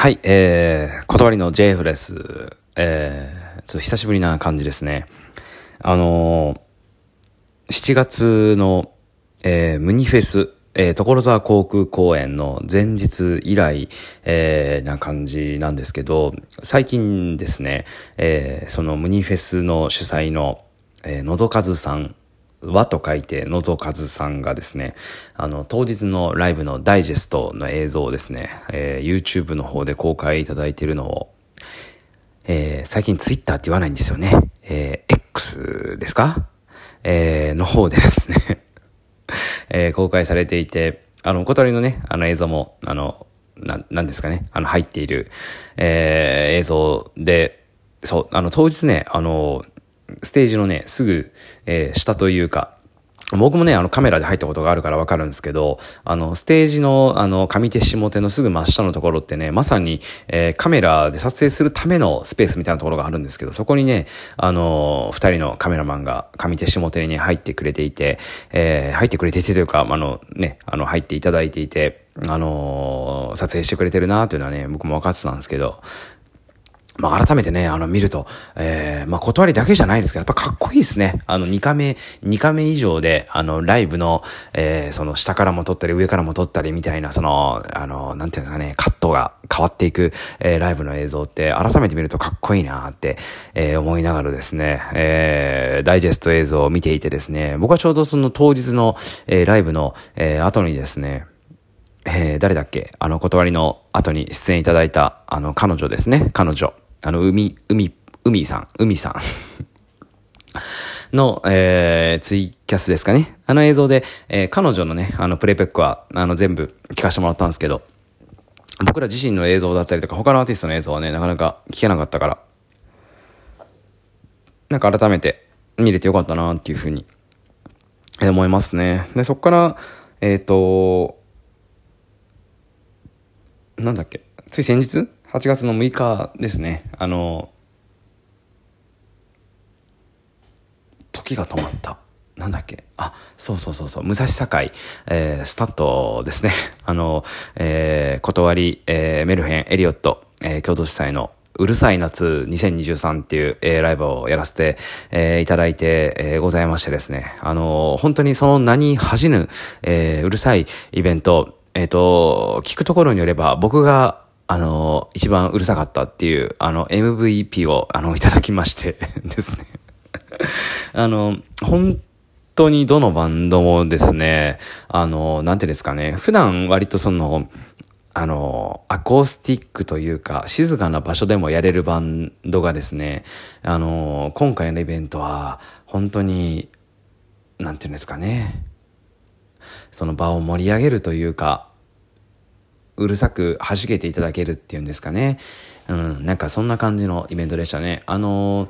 はい、えー、断りの JF です。えー、ちょっと久しぶりな感じですね。あのー、7月の、えー、ムニフェス、えー、所沢航空公園の前日以来、えー、な感じなんですけど、最近ですね、えー、そのムニフェスの主催の、えー、のどかずさん和と書いて、のどかずさんがですね、あの、当日のライブのダイジェストの映像をですね、えー、YouTube の方で公開いただいているのを、えー、最近 Twitter って言わないんですよね。えー、X ですか？えー、の方でですね えー、公開されていて、あの、小鳥のね、あの映像も、あの、な、なんですかね、あの、入っている、えー、映像で、そう、あの、当日ね、あの、ステージのね、すぐ、えー、下というか、僕もね、あのカメラで入ったことがあるからわかるんですけど、あの、ステージの、あの、上手下手のすぐ真下のところってね、まさに、えー、カメラで撮影するためのスペースみたいなところがあるんですけど、そこにね、あの、二人のカメラマンが上手下手にね、入ってくれていて、えー、入ってくれていてというか、あの、ね、あの、入っていただいていて、あの撮影してくれてるなというのはね、僕も分かってたんですけど、まあ、改めてね、あの、見ると、えー、まあ、断りだけじゃないですけど、やっぱかっこいいですね。あの、2カメ、2カメ以上で、あの、ライブの、えー、その、下からも撮ったり、上からも撮ったりみたいな、その、あの、なんていうんですかね、カットが変わっていく、えー、ライブの映像って、改めて見るとかっこいいなって、えー、思いながらですね、えー、ダイジェスト映像を見ていてですね、僕はちょうどその当日の、えー、ライブの、えー、後にですね、えー、誰だっけあの、断りの後に出演いただいた、あの、彼女ですね、彼女。あの、海、海、海さん、海さんの、えー、ツイキャスですかね。あの映像で、えー、彼女のね、あの、プレイペックは、あの、全部聞かせてもらったんですけど、僕ら自身の映像だったりとか、他のアーティストの映像はね、なかなか聞けなかったから、なんか改めて見れてよかったなっていうふうに、思いますね。で、そっから、えっ、ー、と、なんだっけ、つい先日8月の6日ですね。あの、時が止まった。なんだっけ？あ、そうそうそうそう、武蔵境、えー、スタッドですね。あの、えー、断り、えー、メルヘン、エリオット、えー、共同主催のうるさい夏2023っていう、えー、ライブをやらせて、えー、いただいて、えー、ございましてですね。あのー、本当にその名に恥じぬ、えー、うるさいイベント、えっ、ー、と、聞くところによれば僕があの、一番うるさかったっていう、あの、MVP を、あの、いただきまして ですね。あの、本当にどのバンドもですね、あの、なんてですかね、普段割とその、あの、アコースティックというか、静かな場所でもやれるバンドがですね、あの、今回のイベントは、本当に、なんていうんですかね、その場を盛り上げるというか、うるさく弾けていただけるっていうんですかね。うん、なんかそんな感じのイベントでしたね。あの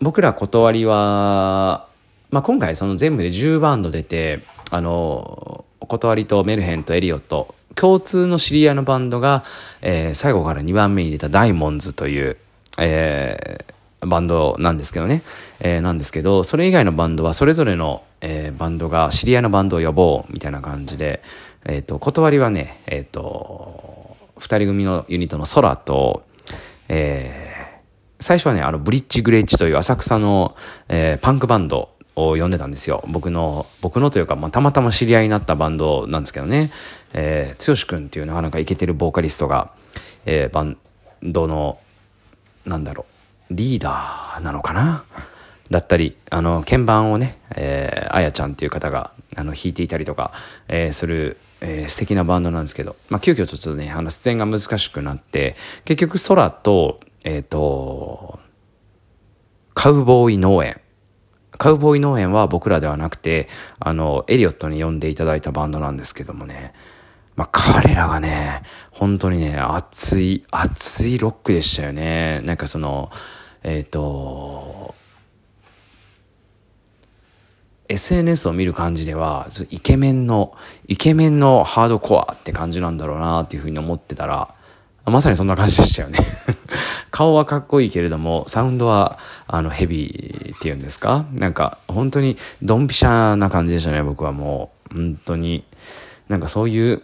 僕ら断りは、まあ、今回その全部で10バンド出て、あの断りとメルヘンとエリオット、共通の知り合いのバンドが、えー、最後から2番目に出たダイモンズという、え、バンドなんですけどね、えー、なんですけど、それ以外のバンドはそれぞれの、えー、バンドが知り合いのバンドを呼ぼうみたいな感じで、えっ、ー、と、断りはね、えっ、ー、と、二人組のユニットの空と、えー、最初はね、あの、ブリッジグレッジという浅草の、えー、パンクバンドを呼んでたんですよ。僕の、僕のというか、まあ、たまたま知り合いになったバンドなんですけどね、えー、剛くんっていうなかなかイケてるボーカリストが、えー、バンドの、なんだろう、リーダーなのかな？だったり、あの、鍵盤をね、えー、あやちゃんっていう方が、あの、弾いていたりとか、えー、する、えー、素敵なバンドなんですけど、まあ、急遽ちょっとね、あの、出演が難しくなって、結局空と、えっ、ー、と、カウボーイ農園。カウボーイ農園は僕らではなくて、あの、エリオットに呼んでいただいたバンドなんですけどもね、まあ、彼らがね、本当にね、熱い、熱いロックでしたよね。なんかその、えっ、ー、と、SNS を見る感じでは、イケメンの、イケメンのハードコアって感じなんだろうなっていうふうに思ってたら、まさにそんな感じでしたよね 顔はかっこいいけれども、サウンドは、あの、ヘビーっていうんですか？なんか、本当に、ドンピシャな感じでしたね、僕はもう。本当に。なんかそういう、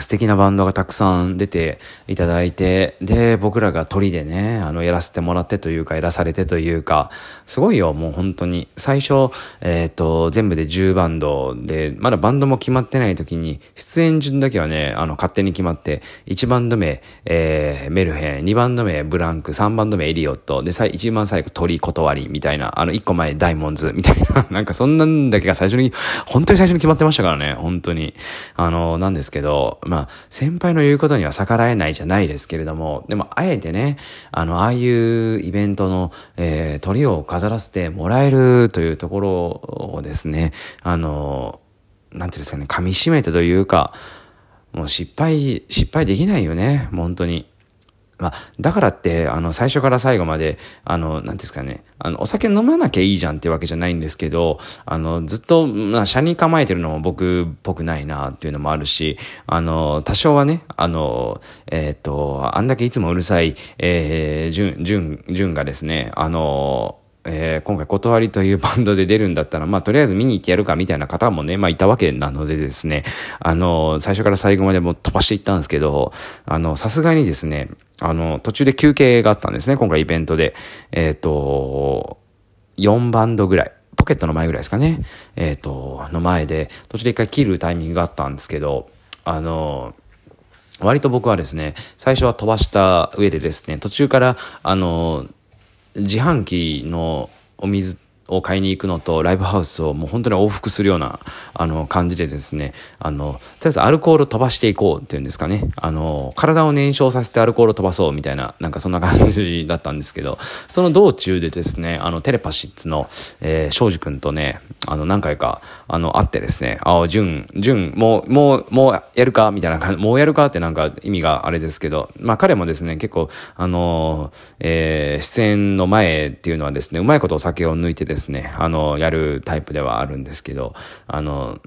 素敵なバンドがたくさん出ていただいて、で、僕らが鳥でね、あの、やらせてもらってというか、やらされてというか、すごいよ、もう本当に。最初、えっ、ー、と、全部で10バンドで、まだバンドも決まってない時に、出演順だけはね、あの、勝手に決まって、1バンド目、えー、メルヘン、2バンド目、ブランク、3バンド目、エリオット、で、1番最後、鳥断り、みたいな、あの、1個前、ダイモンズ、みたいな、なんかそんなんだけが最初に、本当に最初に決まってましたからね、本当に。あの、なんですけどまあ、先輩の言うことには逆らえないじゃないですけれども、でも、あえてね、あの、ああいうイベントの、えー、鳥を飾らせてもらえるというところをですね、あの、なんていうんですかね、噛み締めてというか、もう失敗、失敗できないよね、本当に。まあ、だからって、あの、最初から最後まで、あの、なんですかね、あの、お酒飲まなきゃいいじゃんってわけじゃないんですけど、あの、ずっと、まあ、車に構えてるのも僕っぽくないなっていうのもあるし、あの、多少はね、あの、えっ、ー、と、あんだけいつもうるさい、えー、じゅん、じゅん、じゅんがですね、あの、えー、今回断りというバンドで出るんだったら、まあ、とりあえず見に行ってやるかみたいな方もね、まあ、いたわけなのでですね、あの、最初から最後までも飛ばしていったんですけど、あの、さすがにですね、あの、途中で休憩があったんですね、今回イベントで。えっ、ー、と、4バンドぐらい。ポケットの前ぐらいですかね。えっ、ー、と、の前で、途中で一回切るタイミングがあったんですけど、あの、割と僕はですね、最初は飛ばした上でですね、途中から、あの、自販機のお水を買いに行くのとライブハウスをもう本当に往復するようなあの感じでですねあのとりあえずアルコール飛ばしていこうっていうんですかね。あの体を燃焼させてアルコール飛ばそうみたいななんかそんな感じだったんですけどその道中でですねあのテレパシッツの、えー、庄司君とねあの何回かあの会ってですねああ潤潤もうもうもうやるかみたいな感じもうやるかってなんか意味があれですけどまあ彼もですね結構あの、えー、出演の前っていうのはですねうまいことお酒を抜いてですねですね、あの、やるタイプではあるんですけど、あの、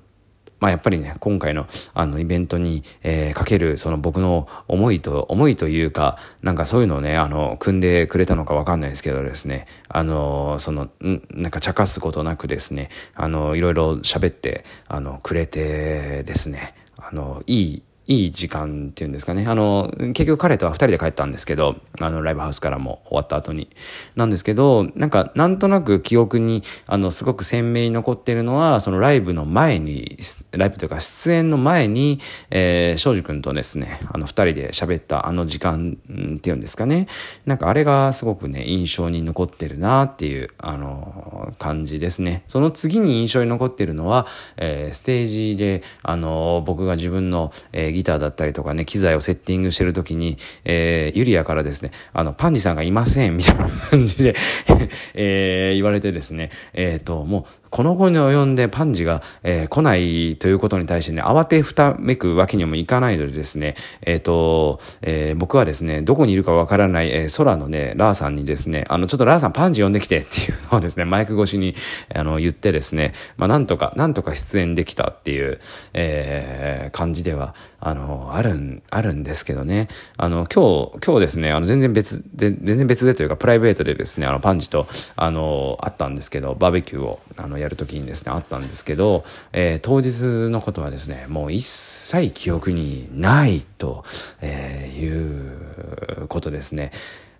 まあ、やっぱりね、今回のあのイベントに、えー、かけるその僕の思いと、思いというか、なんかそういうのをね、あの、組んでくれたのかわかんないですけどですね、あの、その、んなんか茶化すことなくですね、あの、いろいろ喋って、あの、くれてですね、あの、いい、いい時間っていうんですかね。あの、結局彼とは二人で帰ったんですけど、あの、ライブハウスからも終わった後に。なんですけど、なんか、なんとなく記憶に、あの、すごく鮮明に残ってるのは、そのライブの前に、ライブというか出演の前に、えー、庄司君とですね、あの、二人で喋ったあの時間っていうんですかね。なんかあれがすごくね、印象に残ってるなっていう、あの、感じですね。その次に印象に残ってるのは、えー、ステージで、あの、僕が自分の、えーギターだったりとかね、機材をセッティングしてるときに、えー、ユリアからですね、あの、パンジさんがいません、みたいな感じで えー、言われてですね、えっ、ー、と、もう、この後に及んでパンジが、えー、来ないということに対してね、慌てふためくわけにもいかないのでですね、えっ、ー、と、えー、僕はですね、どこにいるかわからない、えー、空のね、ラーさんにですね、あの、ちょっとラーさんパンジ呼んできてっていうのをですね、マイク越しに、あの、言ってですね、まあ、なんとか、なんとか出演できたっていう、えー、感じでは、あの、ある、あるんですけどね、あの、今日、今日ですね、あの、全然別で、全然別でというか、プライベートでですね、あの、パンジと、あの、あったんですけど、バーベキューを、あの、やるときにですね、あったんですけど、えー、当日のことはですね、もう一切記憶にないと、えー、いうことですね。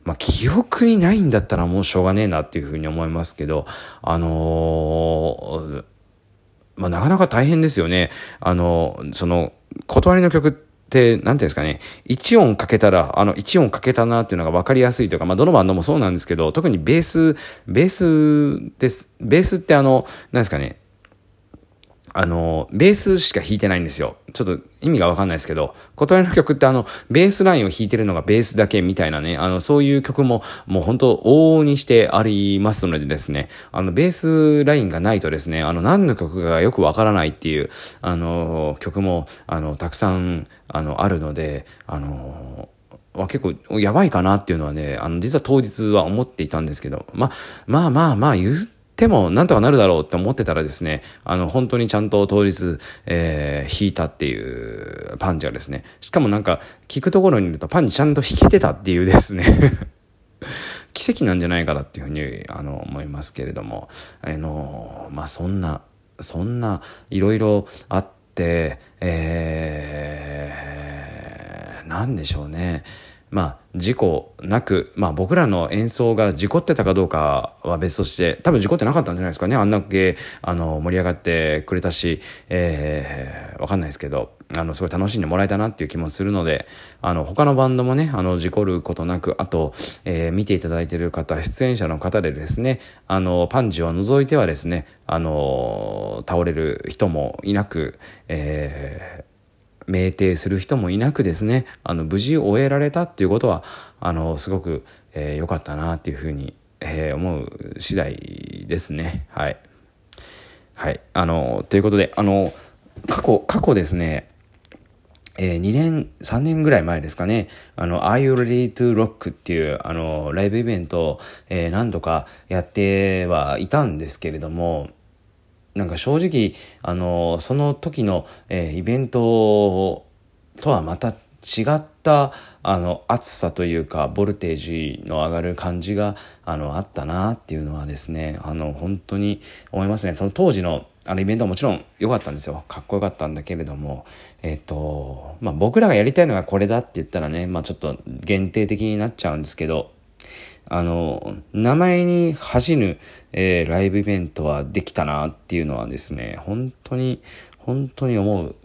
まあ、記憶にないんだったらもうしょうがねえなっていうふうに思いますけど、あのー、まあ、なかなか大変ですよね。あの、その、断りの曲って、なんていうんですかね、1音かけたら、あの、1音かけたなっていうのが分かりやすいというか、まあ、どのバンドもそうなんですけど、特にベース、ベースです。ベースってあの、なんですかね、あの、ベースしか弾いてないんですよ。ちょっと意味がわかんないですけど、断りの曲ってあの、ベースラインを弾いてるのがベースだけみたいなね、あの、そういう曲ももう本当往々にしてありますのでですね、あの、ベースラインがないとですね、あの、何の曲がよくわからないっていう、あの、曲も、あの、たくさん、あの、あるので、あの、結構やばいかなっていうのはね、あの、実は当日は思っていたんですけど、ま、まあまあまあ言っててもなんとかなるだろうって思ってたらですね、あの、本当にちゃんと当日、えー、弾いたっていうパンチがですね、しかもなんか聞くところにいるとパンチちゃんと弾けてたっていうですね 奇跡なんじゃないかなっていうふうに、あの、思いますけれども、あの、まあ、そんな、そんないろいろあって、、えー、なんでしょうね。まあ、事故なく、まあ僕らの演奏が事故ってたかどうかは別として、多分事故ってなかったんじゃないですかね。あんだけ、あの、盛り上がってくれたし、えー、わかんないですけど、あの、すごい楽しんでもらえたなっていう気もするので、あの、他のバンドもね、あの、事故ることなく、あと、えー、見ていただいている方、出演者の方でですね、あの、パンチを除いてはですね、あの、倒れる人もいなく、えー、酩酊する人もいなくですね、あの、無事終えられたっていうことは、あの、すごく良、えー、かったなっていうふうに、えー、思う次第ですね。はい。はい。あの、ということで、あの、過去、過去ですね、えー、2年、3年ぐらい前ですかね、あの、Are You Ready to Rock っていう、あの、ライブイベントを、えー、何度かやってはいたんですけれども、なんか正直、あの、その時の、えー、イベントとはまた違った、あの、熱さというか、ボルテージの上がる感じが、あの、あったなっていうのはですね、あの、本当に思いますね。その当時の、あのイベントはもちろん良かったんですよ。かっこよかったんだけれども、えっ、ー、と、まあ僕らがやりたいのがこれだって言ったらね、まあちょっと限定的になっちゃうんですけど、あの、名前に恥じぬ、えー、ライブイベントはできたなっていうのはですね、本当に、本当に思う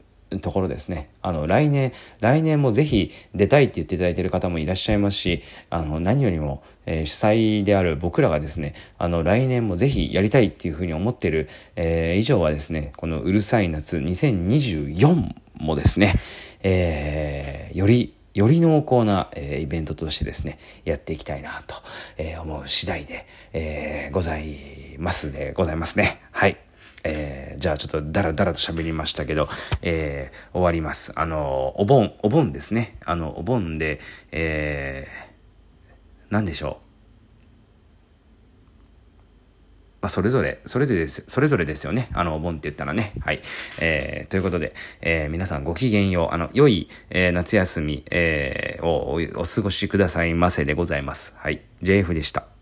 ところですね。あの、来年、来年もぜひ出たいって言っていただいてる方もいらっしゃいますし、あの、何よりも、えー、主催である僕らがですね、あの、来年もぜひやりたいっていうふうに思ってる、えー、以上はですね、このうるさい夏2024もですね、えー、よりより濃厚な、えー、イベントとしてですね、やっていきたいなと、えー、思う次第で、えー、ございますでございますね。はい。えー、じゃあちょっとダラダラと喋りましたけど、えー、終わります。あの、お盆、お盆ですね。あの、お盆で、えー、なんでしょう？まあ、それぞれ、それぞれです、それぞれですよね。あの、お盆って言ったらね。はい。えー、ということで、えー、皆さんごきげんよう。あの、良い、えー、夏休み、えー、をお過ごしくださいませでございます。はい。JF でした。